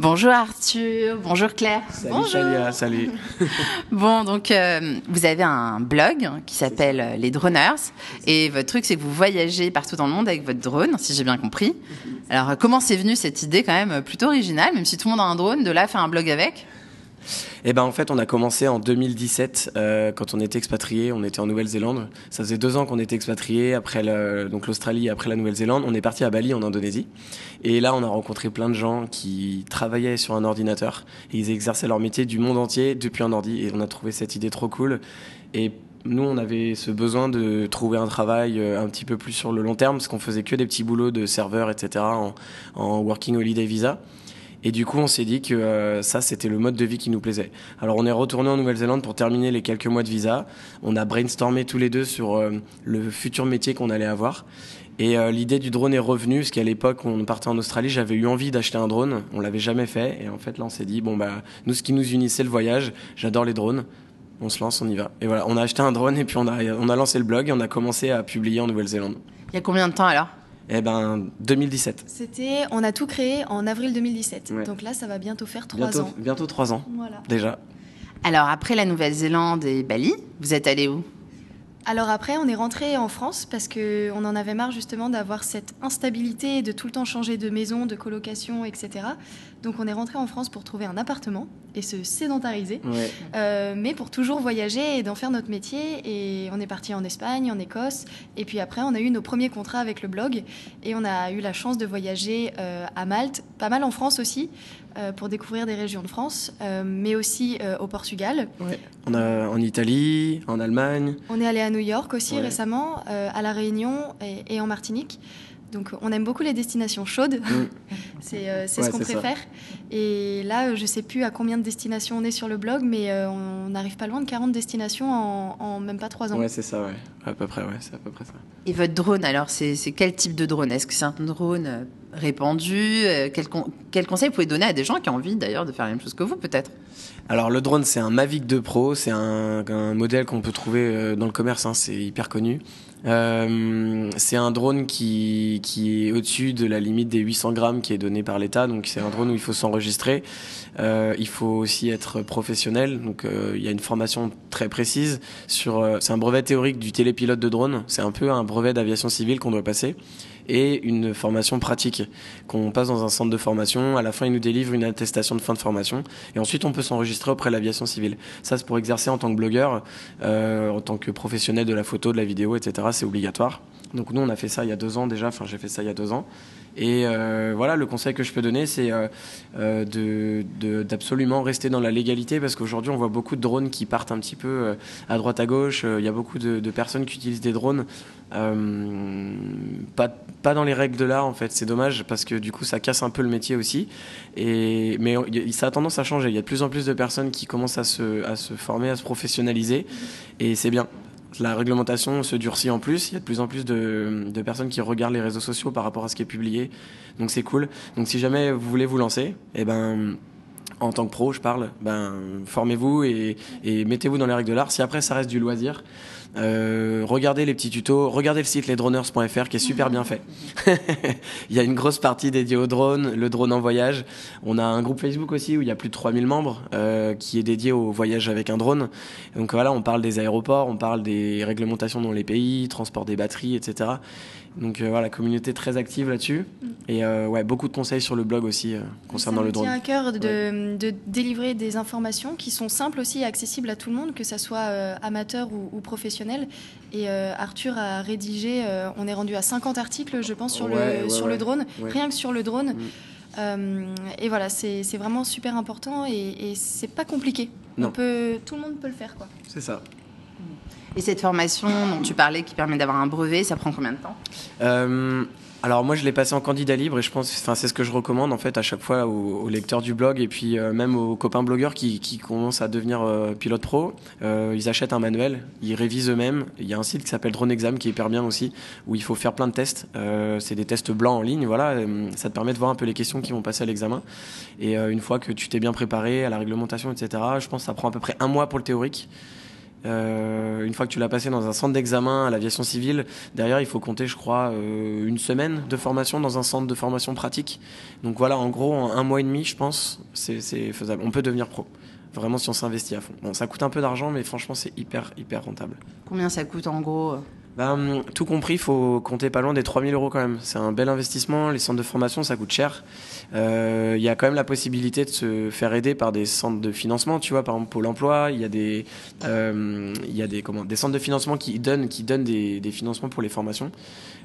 Bonjour Arthur, bonjour Claire. Salut bonjour. Chalia, salut. bon, donc euh, vous avez un blog qui s'appelle euh, Les Droneurs et votre truc c'est que vous voyagez partout dans le monde avec votre drone, si j'ai bien compris. Alors euh, comment c'est venu cette idée quand même plutôt originale, même si tout le monde a un drone, de là faire un blog avec? Eh ben en fait, on a commencé en 2017 euh, quand on était expatrié. On était en Nouvelle-Zélande. Ça faisait deux ans qu'on était expatrié après donc l'Australie, après la Nouvelle-Zélande. On est parti à Bali en Indonésie. Et là, on a rencontré plein de gens qui travaillaient sur un ordinateur et ils exerçaient leur métier du monde entier depuis un ordi. Et on a trouvé cette idée trop cool. Et nous, on avait ce besoin de trouver un travail euh, un petit peu plus sur le long terme parce qu'on faisait que des petits boulots de serveur, etc. en, en working holiday visa. Et du coup, on s'est dit que euh, ça, c'était le mode de vie qui nous plaisait. Alors, on est retourné en Nouvelle-Zélande pour terminer les quelques mois de visa. On a brainstormé tous les deux sur euh, le futur métier qu'on allait avoir. Et euh, l'idée du drone est revenue, parce qu'à l'époque, on partait en Australie, j'avais eu envie d'acheter un drone. On l'avait jamais fait. Et en fait, là, on s'est dit, bon, bah, nous, ce qui nous unissait, le voyage. J'adore les drones. On se lance, on y va. Et voilà, on a acheté un drone et puis on a, on a lancé le blog et on a commencé à publier en Nouvelle-Zélande. Il y a combien de temps alors? Eh ben, 2017. C'était, on a tout créé en avril 2017. Ouais. Donc là, ça va bientôt faire trois Bientôt, ans. bientôt trois ans, Voilà. déjà. Alors après la Nouvelle-Zélande et Bali, vous êtes allé où? Alors après, on est rentré en France parce que on en avait marre justement d'avoir cette instabilité, de tout le temps changer de maison, de colocation, etc. Donc on est rentré en France pour trouver un appartement et se sédentariser, Ouais. Euh, mais pour toujours voyager et d'en faire notre métier. Et on est parti en Espagne, en Écosse, et puis après on a eu nos premiers contrats avec le blog et on a eu la chance de voyager euh, à Malte, pas mal en France aussi, pour découvrir des régions de France, euh, mais aussi euh, au Portugal. Ouais. On a en Italie, en Allemagne. On est allé à New York aussi Ouais. récemment, euh, à La Réunion et, et en Martinique. Donc on aime beaucoup les destinations chaudes, c'est euh, c'est Ouais, ce qu'on ça. préfère. Et là, euh, je sais plus à combien de destinations on est sur le blog, mais euh, on n'arrive pas loin de 40 destinations en, en même pas 3 ans. Ouais, c'est ça, ouais. À peu près, ouais, c'est à peu près ça. Et votre drone alors, c'est quel type de drone? Est-ce que c'est un drone euh, répandu Euh, quel, con- quel conseil vous pouvez donner à des gens qui ont envie d'ailleurs de faire la même chose que vous peut-être? Alors, le drone, c'est un Mavic 2 Pro. C'est un, modèle qu'on peut trouver euh, dans le commerce, hein, c'est hyper connu. Euh, c'est un drone qui, est au-dessus de la limite des 800 grammes qui est donnée par l'État. Donc, c'est un drone où il faut s'enregistrer. Il faut aussi être professionnel. Donc, il y a une formation très précise sur. c'est un brevet théorique du télépilote de drone. C'est un peu un brevet d'aviation civile qu'on doit passer. Et une formation pratique qu'on passe dans un centre de formation. À la fin, ils nous délivrent une attestation de fin de formation. Et ensuite, on peut s'enregistrer auprès de l'aviation civile. Ça, c'est pour exercer en tant que blogueur, euh, en tant que professionnel de la photo, de la vidéo, etc. C'est obligatoire. Donc nous, on a fait ça il y a deux ans déjà. Enfin, j'ai fait ça il y a deux ans. Et euh, voilà, le conseil que je peux donner, c'est euh, euh, d'absolument rester dans la légalité parce qu'aujourd'hui, on voit beaucoup de drones qui partent un petit peu à droite à gauche. Il y a beaucoup de, personnes qui utilisent des drones pas, dans les règles de l'art en fait. C'est dommage parce que du coup, ça casse un peu le métier aussi. Mais ça a tendance à changer. Il y a de plus en plus de personnes qui commencent à se former, à se professionnaliser. Et c'est bien. La réglementation se durcit en plus. Il y a de plus en plus de, personnes qui regardent les réseaux sociaux par rapport à ce qui est publié. Donc c'est cool. Donc si jamais vous voulez vous lancer, eh ben, en tant que pro, je parle, ben, formez-vous et, et mettez-vous dans les règles de l'art. Si après ça reste du loisir, euh, regardez les petits tutos, regardez le site lesdroneurs.fr qui est super bien fait. il y a une grosse partie dédiée au drone, le drone en voyage. On a un groupe Facebook aussi où il y a plus de 3000 membres euh, qui est dédié au voyage avec un drone. Donc voilà, on parle des aéroports, on parle des réglementations dans les pays, transport des batteries, etc. Donc euh, voilà, la communauté très active là-dessus. Et euh, ouais, beaucoup de conseils sur le blog aussi euh, concernant ça le drone. à cœur de, de délivrer des informations qui sont simples aussi et accessibles à tout le monde, que ça soit amateur ou, ou professionnel. Et euh, Arthur a rédigé, euh, on est rendu à 50 articles, je pense, sur, Ouais, le, ouais, sur ouais. le drone, Ouais. rien que sur le drone. Mm. Euh, et voilà, c'est vraiment super important et, et c'est pas compliqué. On Non. peut, tout le monde peut le faire, quoi. C'est ça. Et cette formation dont tu parlais qui permet d'avoir un brevet, ça prend combien de temps? Euh, alors moi je l'ai passé en candidat libre et je pense, enfin c'est ce que je recommande en fait à chaque fois aux, lecteurs du blog et puis euh, même aux copains blogueurs qui, qui commencent à devenir euh, pilote pro. Euh, ils achètent un manuel, ils révisent eux-mêmes. Il y a un site qui s'appelle Drone Exam qui est hyper bien aussi où il faut faire plein de tests. Euh, c'est des tests blancs en ligne, voilà. Ça te permet de voir un peu les questions qui vont passer à l'examen. Et une fois que tu t'es bien préparé à la réglementation, etc. Je pense que ça prend à peu près un mois pour le théorique. Euh, une fois que tu l'as passé dans un centre d'examen à l'aviation civile, derrière, il faut compter, je crois, euh, une semaine de formation dans un centre de formation pratique. Donc voilà, en gros, en un mois et demi, je pense, c'est faisable. On peut devenir pro. Vraiment, si on s'investit à fond. Bon, ça coûte un peu d'argent, mais franchement, c'est hyper, hyper rentable. Combien ça coûte en gros ben, tout compris, il faut compter pas loin des 3000 euros quand même. C'est un bel investissement. Les centres de formation, ça coûte cher. Euh, il y a quand même la possibilité de se faire aider par des centres de financement, tu vois, par exemple Pôle emploi. Il y a des, euh, y a des, comment, des centres de financement qui donnent, qui donnent des, des financements pour les formations.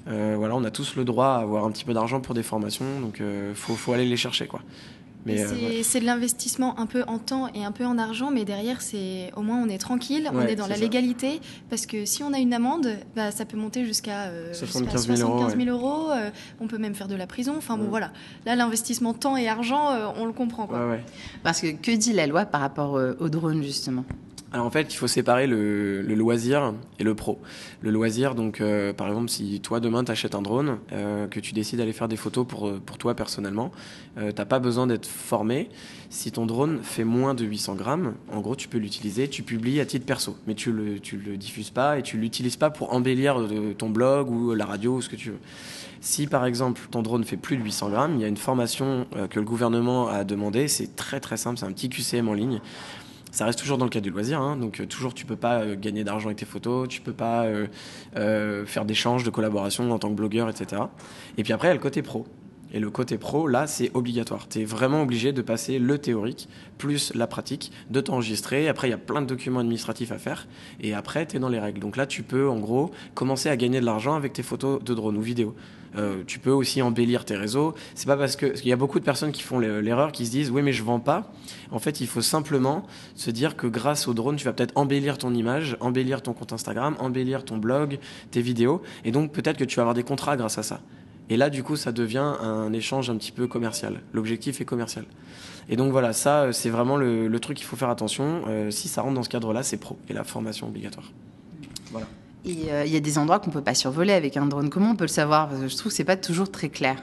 Euh, voilà, on a tous le droit à avoir un petit peu d'argent pour des formations, donc il faut, faut aller les chercher, quoi. Euh, c'est de l'investissement un peu en temps et un peu en argent, mais derrière, c'est au moins on est tranquille, on est dans la légalité, parce que si on a une amende, bah, ça peut monter jusqu'à 75 000 euros. Euh, on peut même faire de la prison. Enfin bon, voilà. Là, l'investissement temps et argent, euh, on le comprend. Quoi. Parce que que dit la loi par rapport au drone justement? Alors en fait, il faut séparer le, loisir et le pro. Le loisir, donc euh, par exemple, si toi demain t'achètes un drone, euh, que tu décides d'aller faire des photos pour, euh, pour toi personnellement, euh, t'as pas besoin d'être formé. Si ton drone fait moins de 800 grammes, en gros, tu peux l'utiliser, tu publies à titre perso, mais tu le, tu le diffuses pas et tu l'utilises pas pour embellir ton blog ou la radio ou ce que tu veux. Si par exemple ton drone fait plus de 800 grammes, il y a une formation que le gouvernement a demandé. C'est très très simple, c'est un petit QCM en ligne ça reste toujours dans le cadre du loisir, hein, donc euh, toujours tu peux pas euh, gagner d'argent avec tes photos, tu peux pas euh, faire d'échanges, de collaboration en tant que blogueur, etc. Et puis après, il y a le côté pro. Et le côté pro, là, c'est obligatoire. Tu es vraiment obligé de passer le théorique plus la pratique, de t'enregistrer. Après, il y a plein de documents administratifs à faire. Et après, tu es dans les règles. Donc là, tu peux, en gros, commencer à gagner de l'argent avec tes photos de drone ou vidéo. Euh, tu peux aussi embellir tes réseaux. C'est pas parce que qu'il y a beaucoup de personnes qui font l'erreur, qui se disent oui mais je vends pas. En fait, il faut simplement se dire que grâce au drone, tu vas peut-être embellir ton image, embellir ton compte Instagram, embellir ton blog, tes vidéos, et donc peut-être que tu vas avoir des contrats grâce à ça. Et là, du coup, ça devient un échange un petit peu commercial. L'objectif est commercial. Et donc voilà, ça, euh, c'est vraiment le, truc qu'il faut faire attention. Euh, si ça rentre dans ce cadre-là, c'est pro et la formation obligatoire. Voilà. Et euh, il y a des endroits qu'on peut pas survoler avec un drone. Comment on peut le savoir? Parce que je trouve que c'est pas toujours très clair.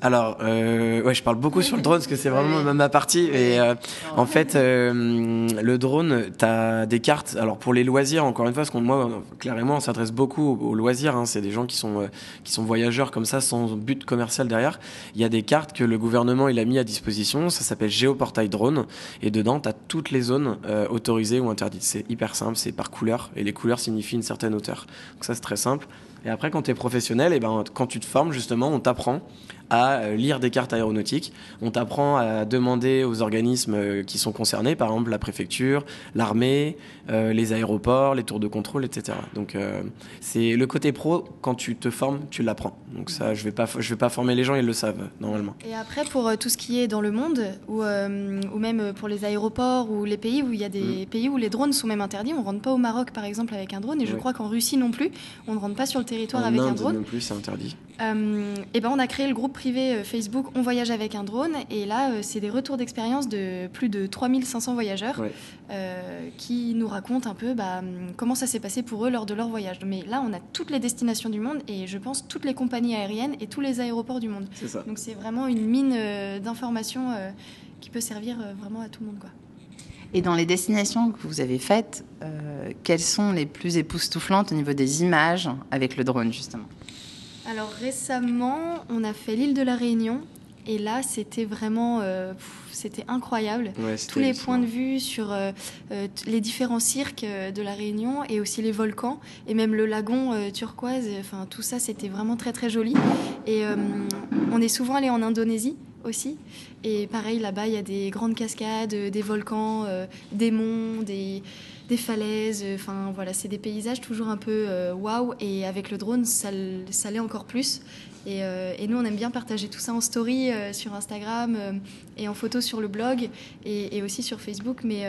Alors, euh, ouais, je parle beaucoup sur le drone parce que c'est vraiment ma partie. Et euh, en fait, euh, le drone, tu as des cartes. Alors pour les loisirs, encore une fois, parce qu'on moi, clairement, on s'adresse beaucoup aux, loisirs. Hein, c'est des gens qui sont euh, qui sont voyageurs comme ça, sans but commercial derrière. Il y a des cartes que le gouvernement il a mis à disposition. Ça s'appelle Géoportail Drone. Et dedans, tu as toutes les zones euh, autorisées ou interdites. C'est hyper simple. C'est par couleur. Et les couleurs signifient une certaine hauteur. Donc ça, c'est très simple. Et après, quand tu es professionnel, et eh ben, quand tu te formes, justement, on t'apprend à euh, lire des cartes aéronautiques. On t'apprend à demander aux organismes euh, qui sont concernés, par exemple la préfecture, l'armée, euh, les aéroports, les tours de contrôle, etc. Donc c'est le côté pro. Quand tu te formes, tu l'apprends. Donc ça, je vais pas, je vais pas former les gens, ils le savent normalement. Et après, pour tout ce qui est dans le monde, ou, ou même pour les aéroports ou les pays où il y a des mm. pays où les drones sont même interdits, on rentre pas au Maroc par exemple avec un drone, et je crois qu'en Russie non plus, on ne rentre pas sur le territoire avec un drone. non plus, c'est interdit. et ben on a créé le groupe privé euh, Facebook On voyage avec un drone. Et là, euh, c'est des retours d'expérience de plus de 3500 voyageurs euh, qui nous racontent un peu bah, comment ça s'est passé pour eux lors de leur voyage. Mais là, on a toutes les destinations du monde et je pense toutes les compagnies aériennes et tous les aéroports du monde. Donc c'est vraiment une mine d'informations qui peut servir vraiment à tout le monde. Quoi. Et dans les destinations que vous avez faites, quelles sont les plus époustouflantes au niveau des images avec le drone, justement? Alors récemment, on a fait l'île de la Réunion et là, c'était vraiment, euh, c'était incroyable. Tous les points de vue sur euh, euh, les différents cirques de la Réunion et aussi les volcans et même le lagon turquoise. Enfin, tout ça, c'était vraiment très très joli. Et on est souvent allé en Indonésie aussi. Et pareil, là-bas, il y a des grandes cascades, des volcans, des monts, des des falaises. Enfin voilà, c'est des paysages toujours un peu euh, waouh. et avec le drone, ça, ça l'est encore plus. Et, euh, et, nous, on aime bien partager tout ça en story euh, sur Instagram et en photo sur le blog et, aussi sur Facebook. Mais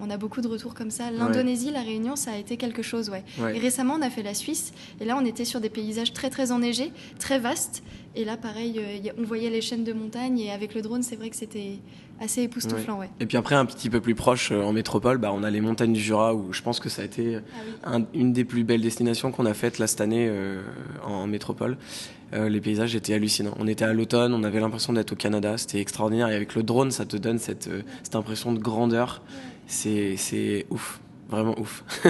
on a beaucoup de retours comme ça. L'Indonésie, la Réunion, ça a été quelque chose, ouais. Et récemment, on a fait la Suisse. Et là, on était sur des paysages très, très enneigés, très vastes. Et là, pareil, on voyait les chaînes de montagne. Et avec le drone, c'est vrai que c'était assez époustouflant. Ouais. Et puis après, un petit peu plus proche, euh, en métropole, bah, on a les montagnes du Jura, où je pense que ça a été ah une des plus belles destinations qu'on a faites là cette année euh, en, métropole. Euh, les paysages étaient hallucinants. On était à l'automne, on avait l'impression d'être au Canada, c'était extraordinaire. Et avec le drone, ça te donne cette, cette impression de grandeur. C'est ouf. Vraiment ouf. On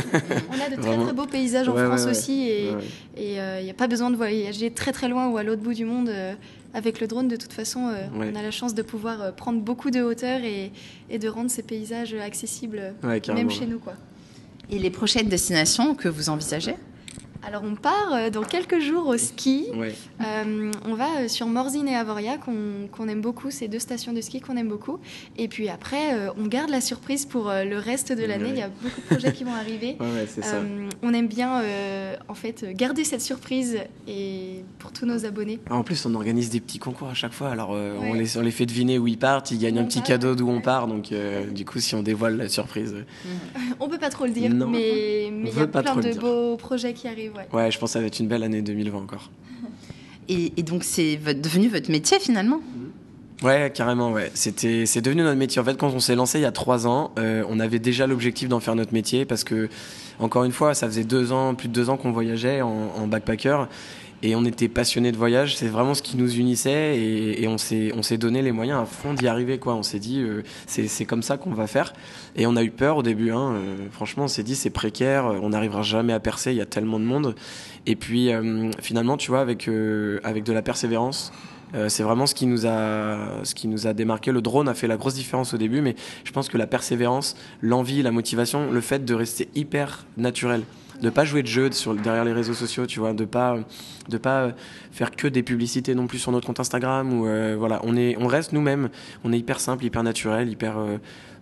a de très Vraiment. très beaux paysages en Ouais, France ouais, ouais. aussi et Ouais, ouais. et il n'y a pas besoin de voyager très très loin ou à l'autre bout du monde. euh, avec le drone, de toute façon, euh, Ouais. on a la chance de pouvoir euh, prendre beaucoup de hauteur et, et de rendre ces paysages accessibles, euh, même chez nous. Quoi. Et les prochaines destinations que vous envisagez? Alors on part euh, dans quelques jours au ski. Ouais. Euh, on va euh, sur Morzine et Avoria qu'on aime beaucoup, ces deux stations de ski qu'on aime beaucoup. Et puis après, euh, on garde la surprise pour euh, le reste de l'année. Ouais. Il y a beaucoup de projets qui vont arriver. Ouais, ça. On aime bien en fait garder cette surprise et pour tous nos abonnés. Ah, En plus, on organise des petits concours à chaque fois. Alors, on, les, on les fait deviner où ils partent. Ils gagnent un petit cadeau d'où on part. Donc, du coup, si on dévoile la surprise. On peut pas trop le dire, Non. mais il y a plein de dire. beaux projets qui arrivent. Ouais. Ouais, je pense que ça va être une belle année 2020 encore. et, et donc c'est devenu votre métier finalement? Ouais, carrément, ouais. C'était, c'est devenu notre métier. En fait, quand on s'est lancé il y a trois ans, euh, on avait déjà l'objectif d'en faire notre métier parce que, encore une fois, ça faisait deux ans, plus de deux ans qu'on voyageait en, en backpacker et on était passionnés de voyage. C'est vraiment ce qui nous unissait et, on s'est, on s'est donné les moyens à fond d'y arriver, quoi. On s'est dit, euh, c'est, c'est comme ça qu'on va faire. Et on a eu peur au début, hein. Euh, franchement, on s'est dit, c'est précaire, on n'arrivera jamais à percer, il y a tellement de monde. Et puis, euh, finalement, tu vois, avec, euh, avec de la persévérance, euh, c'est vraiment ce qui nous a ce qui nous a démarqué. Le drone a fait la grosse différence au début, mais je pense que la persévérance, l'envie, la motivation, le fait de rester hyper naturel, de pas jouer de jeu derrière les réseaux sociaux, tu vois, de pas de pas faire que des publicités non plus sur notre compte Instagram ou euh, voilà, on est on reste nous-mêmes, on est hyper simple, hyper naturel, hyper euh,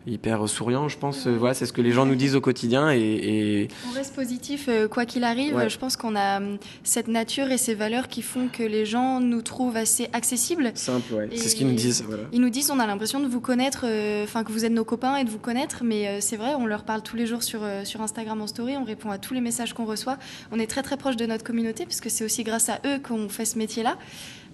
hyper souriant, je pense. Euh, voilà, c'est ce que les gens nous disent au quotidien et, et On reste positif euh, quoi qu'il arrive. Ouais. Je pense qu'on a hum, cette nature et ces valeurs qui font que les gens nous trouvent assez accessibles. simple, ouais. C'est ce qu'ils nous disent, voilà. Ils nous disent on a l'impression de vous connaître, euh, enfin que vous êtes nos copains et de vous connaître, mais euh, c'est vrai, on leur parle tous les jours sur, sur Instagram en story, on répond à tous les messages qu'on reçoit. On est très très proche de notre communauté puisque c'est aussi grâce à eux qu'on fait ce métier-là.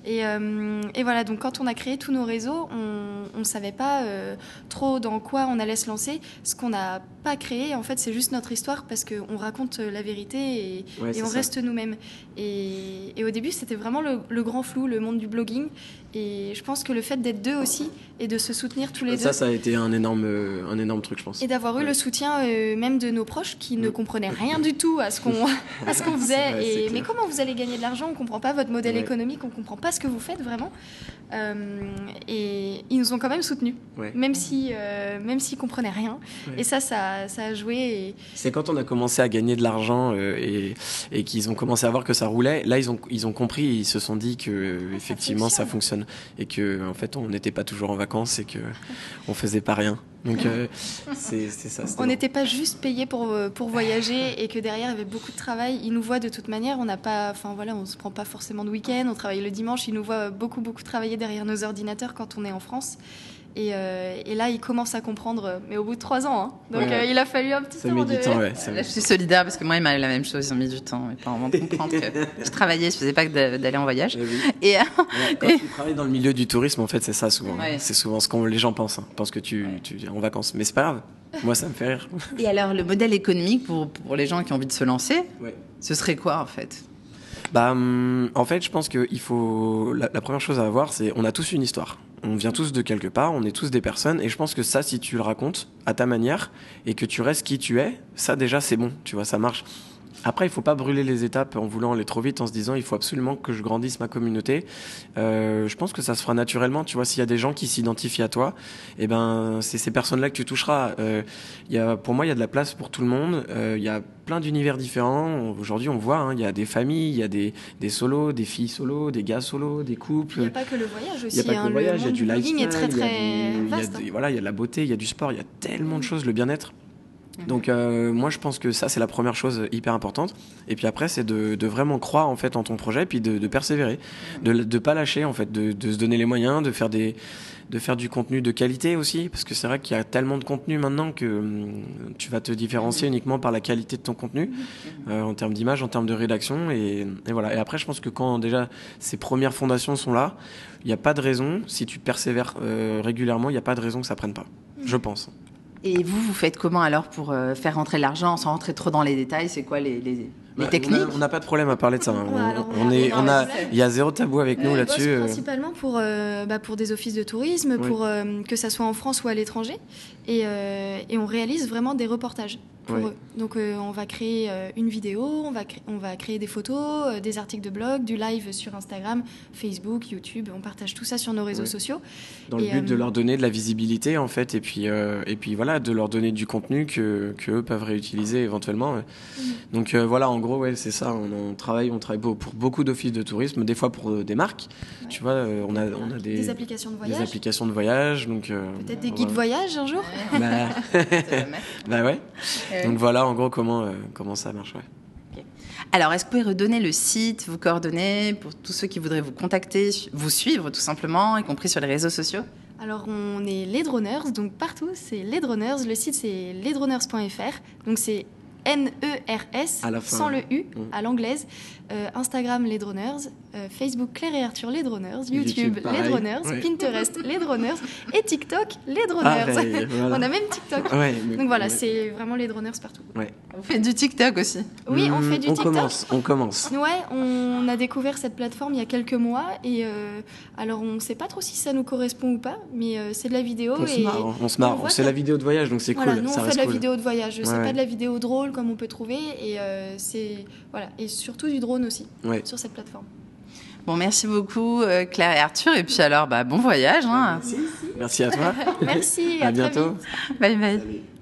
Et, euh, et voilà, donc quand on a créé tous nos réseaux, on ne savait pas euh, trop dans quoi on allait se lancer. Ce qu'on n'a pas créé, en fait, c'est juste notre histoire parce qu'on raconte euh, la vérité et, Ouais, et c'est on ça. reste nous-mêmes. Et, et au début, c'était vraiment le, le grand flou, le monde du blogging. Et je pense que le fait d'être deux aussi et de se soutenir tous les Ça, deux. ça a été un énorme euh, un énorme truc, je pense. Et d'avoir eu Ouais. le soutien euh, même de nos proches qui ne comprenaient rien du tout à ce qu'on qu'on faisait. vrai, et, mais comment vous allez gagner de l'argent? On comprend pas votre modèle Ouais. économique, on comprend pas ce que vous faites vraiment. Euh, et ils nous ont quand même soutenus, Ouais. même si même s'ils comprenaient rien. Et ça, ça, ça a joué. Et, C'est quand on a commencé à gagner de l'argent et, et qu'ils ont commencé à voir que ça roulait. Là, ils ont, ils ont compris, ils se sont dit que euh, effectivement ça fonctionne et que en fait on n'était pas toujours en vacances et que on faisait pas rien. Donc euh, c'est ça. On n'était pas juste payé pour, euh, pour voyager et que derrière il y avait beaucoup de travail. Ils nous voient de toute manière. On n'a pas, enfin voilà, on se prend pas forcément de week-end. On travaille le dimanche. Ils nous voient beaucoup beaucoup travailler derrière nos ordinateurs quand on est en France. Et, euh, et là, ils commencent à comprendre, mais au bout de trois ans. hein. Donc Ouais, ouais. euh, il a fallu un petit Ça temps met de. du temps, ouais. ça met- Là, je suis solidaire parce que moi, il m'arrive la même chose. Ils ont mis du temps, mes parents, avant de comprendre que je travaillais, je faisais pas que d'a- d'aller en voyage. Eh oui. Et euh, Ouais, Quand tu travailles dans le milieu du tourisme, en fait, c'est ça souvent. Ouais. C'est souvent ce que les gens pensent. Hein. Ils pensent que tu, tu es en vacances. Mais c'est pas grave. Moi, ça me fait rire. Et alors, le modèle économique pour, pour les gens qui ont envie de se lancer, Ouais. ce serait quoi en fait? Bah, hum, en fait, je pense que il faut. La, la première chose à avoir, c'est on a tous une histoire. On vient tous de quelque part, on est tous des personnes, et je pense que ça, si tu le racontes à ta manière et que tu restes qui tu es, ça déjà c'est bon, tu vois, ça marche. Après, il faut pas brûler les étapes en voulant aller trop vite, en se disant il faut absolument que je grandisse ma communauté. Euh, je pense que ça se fera naturellement. Tu vois, s'il y a des gens qui s'identifient à toi, eh ben c'est ces personnes-là que tu toucheras. Euh, il y a, pour moi, il y a de la place pour tout le monde. Euh, il y a plein d'univers différents. Aujourd'hui, on voit, hein, il y a des familles, il y a des, des solos, des filles solos, des gars solos, des couples. Il n'y a pas que le voyage Il aussi. n'y a pas que hein. le voyage, il y a du lifestyle, il y a du- il hein. voilà, il y a de la beauté, il y a du sport, il y a tellement de choses, le bien-être. Donc euh, moi je pense que ça c'est la première chose hyper importante. Et puis après c'est de, de vraiment croire en fait en ton projet, puis de, de persévérer, de ne pas lâcher en fait, de, de se donner les moyens, de faire des de faire du contenu de qualité aussi, parce que c'est vrai qu'il y a tellement de contenu maintenant que hum, tu vas te différencier uniquement par la qualité de ton contenu, euh, en termes d'image, en termes de rédaction, et, et voilà. Et après je pense que quand déjà ces premières fondations sont là, il n'y a pas de raison, si tu persévères euh, régulièrement, il n'y a pas de raison que ça prenne pas, je pense. Et vous, vous faites comment alors pour euh, faire rentrer l'argent sans rentrer trop dans les détails? C'est quoi les, les, les Bah, techniques On n'a pas de problème à parler de ça. hein. On- alors, on, on a est, on a, il y a zéro tabou avec nous On là-dessus. euh. principalement pour, euh, bah, pour des offices de tourisme, Oui. pour euh, que ça soit en France ou à l'étranger. Et, euh, et on réalise vraiment des reportages. pour Ouais. eux. Donc euh, on va créer euh, une vidéo, on va, cré- on va créer des photos, euh, des articles de blog, du live sur Instagram, Facebook, YouTube. On partage tout ça sur nos réseaux Ouais. sociaux. Dans le but de euh, leur donner de la visibilité en fait et puis euh, et puis voilà de leur donner du contenu que, que eux peuvent réutiliser éventuellement ouais. donc euh, voilà en gros ouais c'est ça on, on travaille on travaille pour, pour beaucoup d'offices de tourisme des fois pour euh, des marques Ouais. tu vois euh, on a on a des, Des, applications de des voyage, applications de voyage donc euh, peut-être des guides voyage un jour. bah, bah ouais donc voilà en gros comment euh, comment ça marche ouais. Alors, est-ce que vous pouvez redonner le site, vos coordonnées pour tous ceux qui voudraient vous contacter, vous suivre tout simplement, y compris sur les réseaux sociaux? Alors on est les droneurs, donc partout c'est les droneurs. Le site c'est lesdroneurs.fr, donc c'est N-E-R-S À la fin. sans le U Mm. à l'anglaise. Euh, Instagram les droneurs, euh, Facebook Claire et Arthur les droneurs, YouTube, les droneurs, Ouais. Pinterest les droneurs et TikTok les droneurs. Pareil, voilà. On a même TikTok. Ouais, mais- Donc voilà, ouais. c'est vraiment les droneurs partout. Vous faites du TikTok aussi Oui, on fait du on TikTok. commence on commence Ouais, on a découvert cette plateforme il y a quelques mois et euh, alors on ne sait pas trop si ça nous correspond ou pas, mais euh, c'est de la vidéo on se marre on se marre on voit c'est la vidéo de voyage donc c'est voilà, cool nous ça on fait reste de la cool. vidéo de voyage, c'est pas de la vidéo drôle comme on peut trouver et euh, c'est voilà et surtout du drone aussi Ouais. sur cette plateforme. Bon, merci beaucoup euh, Claire et Arthur. Et puis alors, bah, bon voyage. Hein. merci à toi Merci, à à, très bientôt vite. Bye bye. Salut.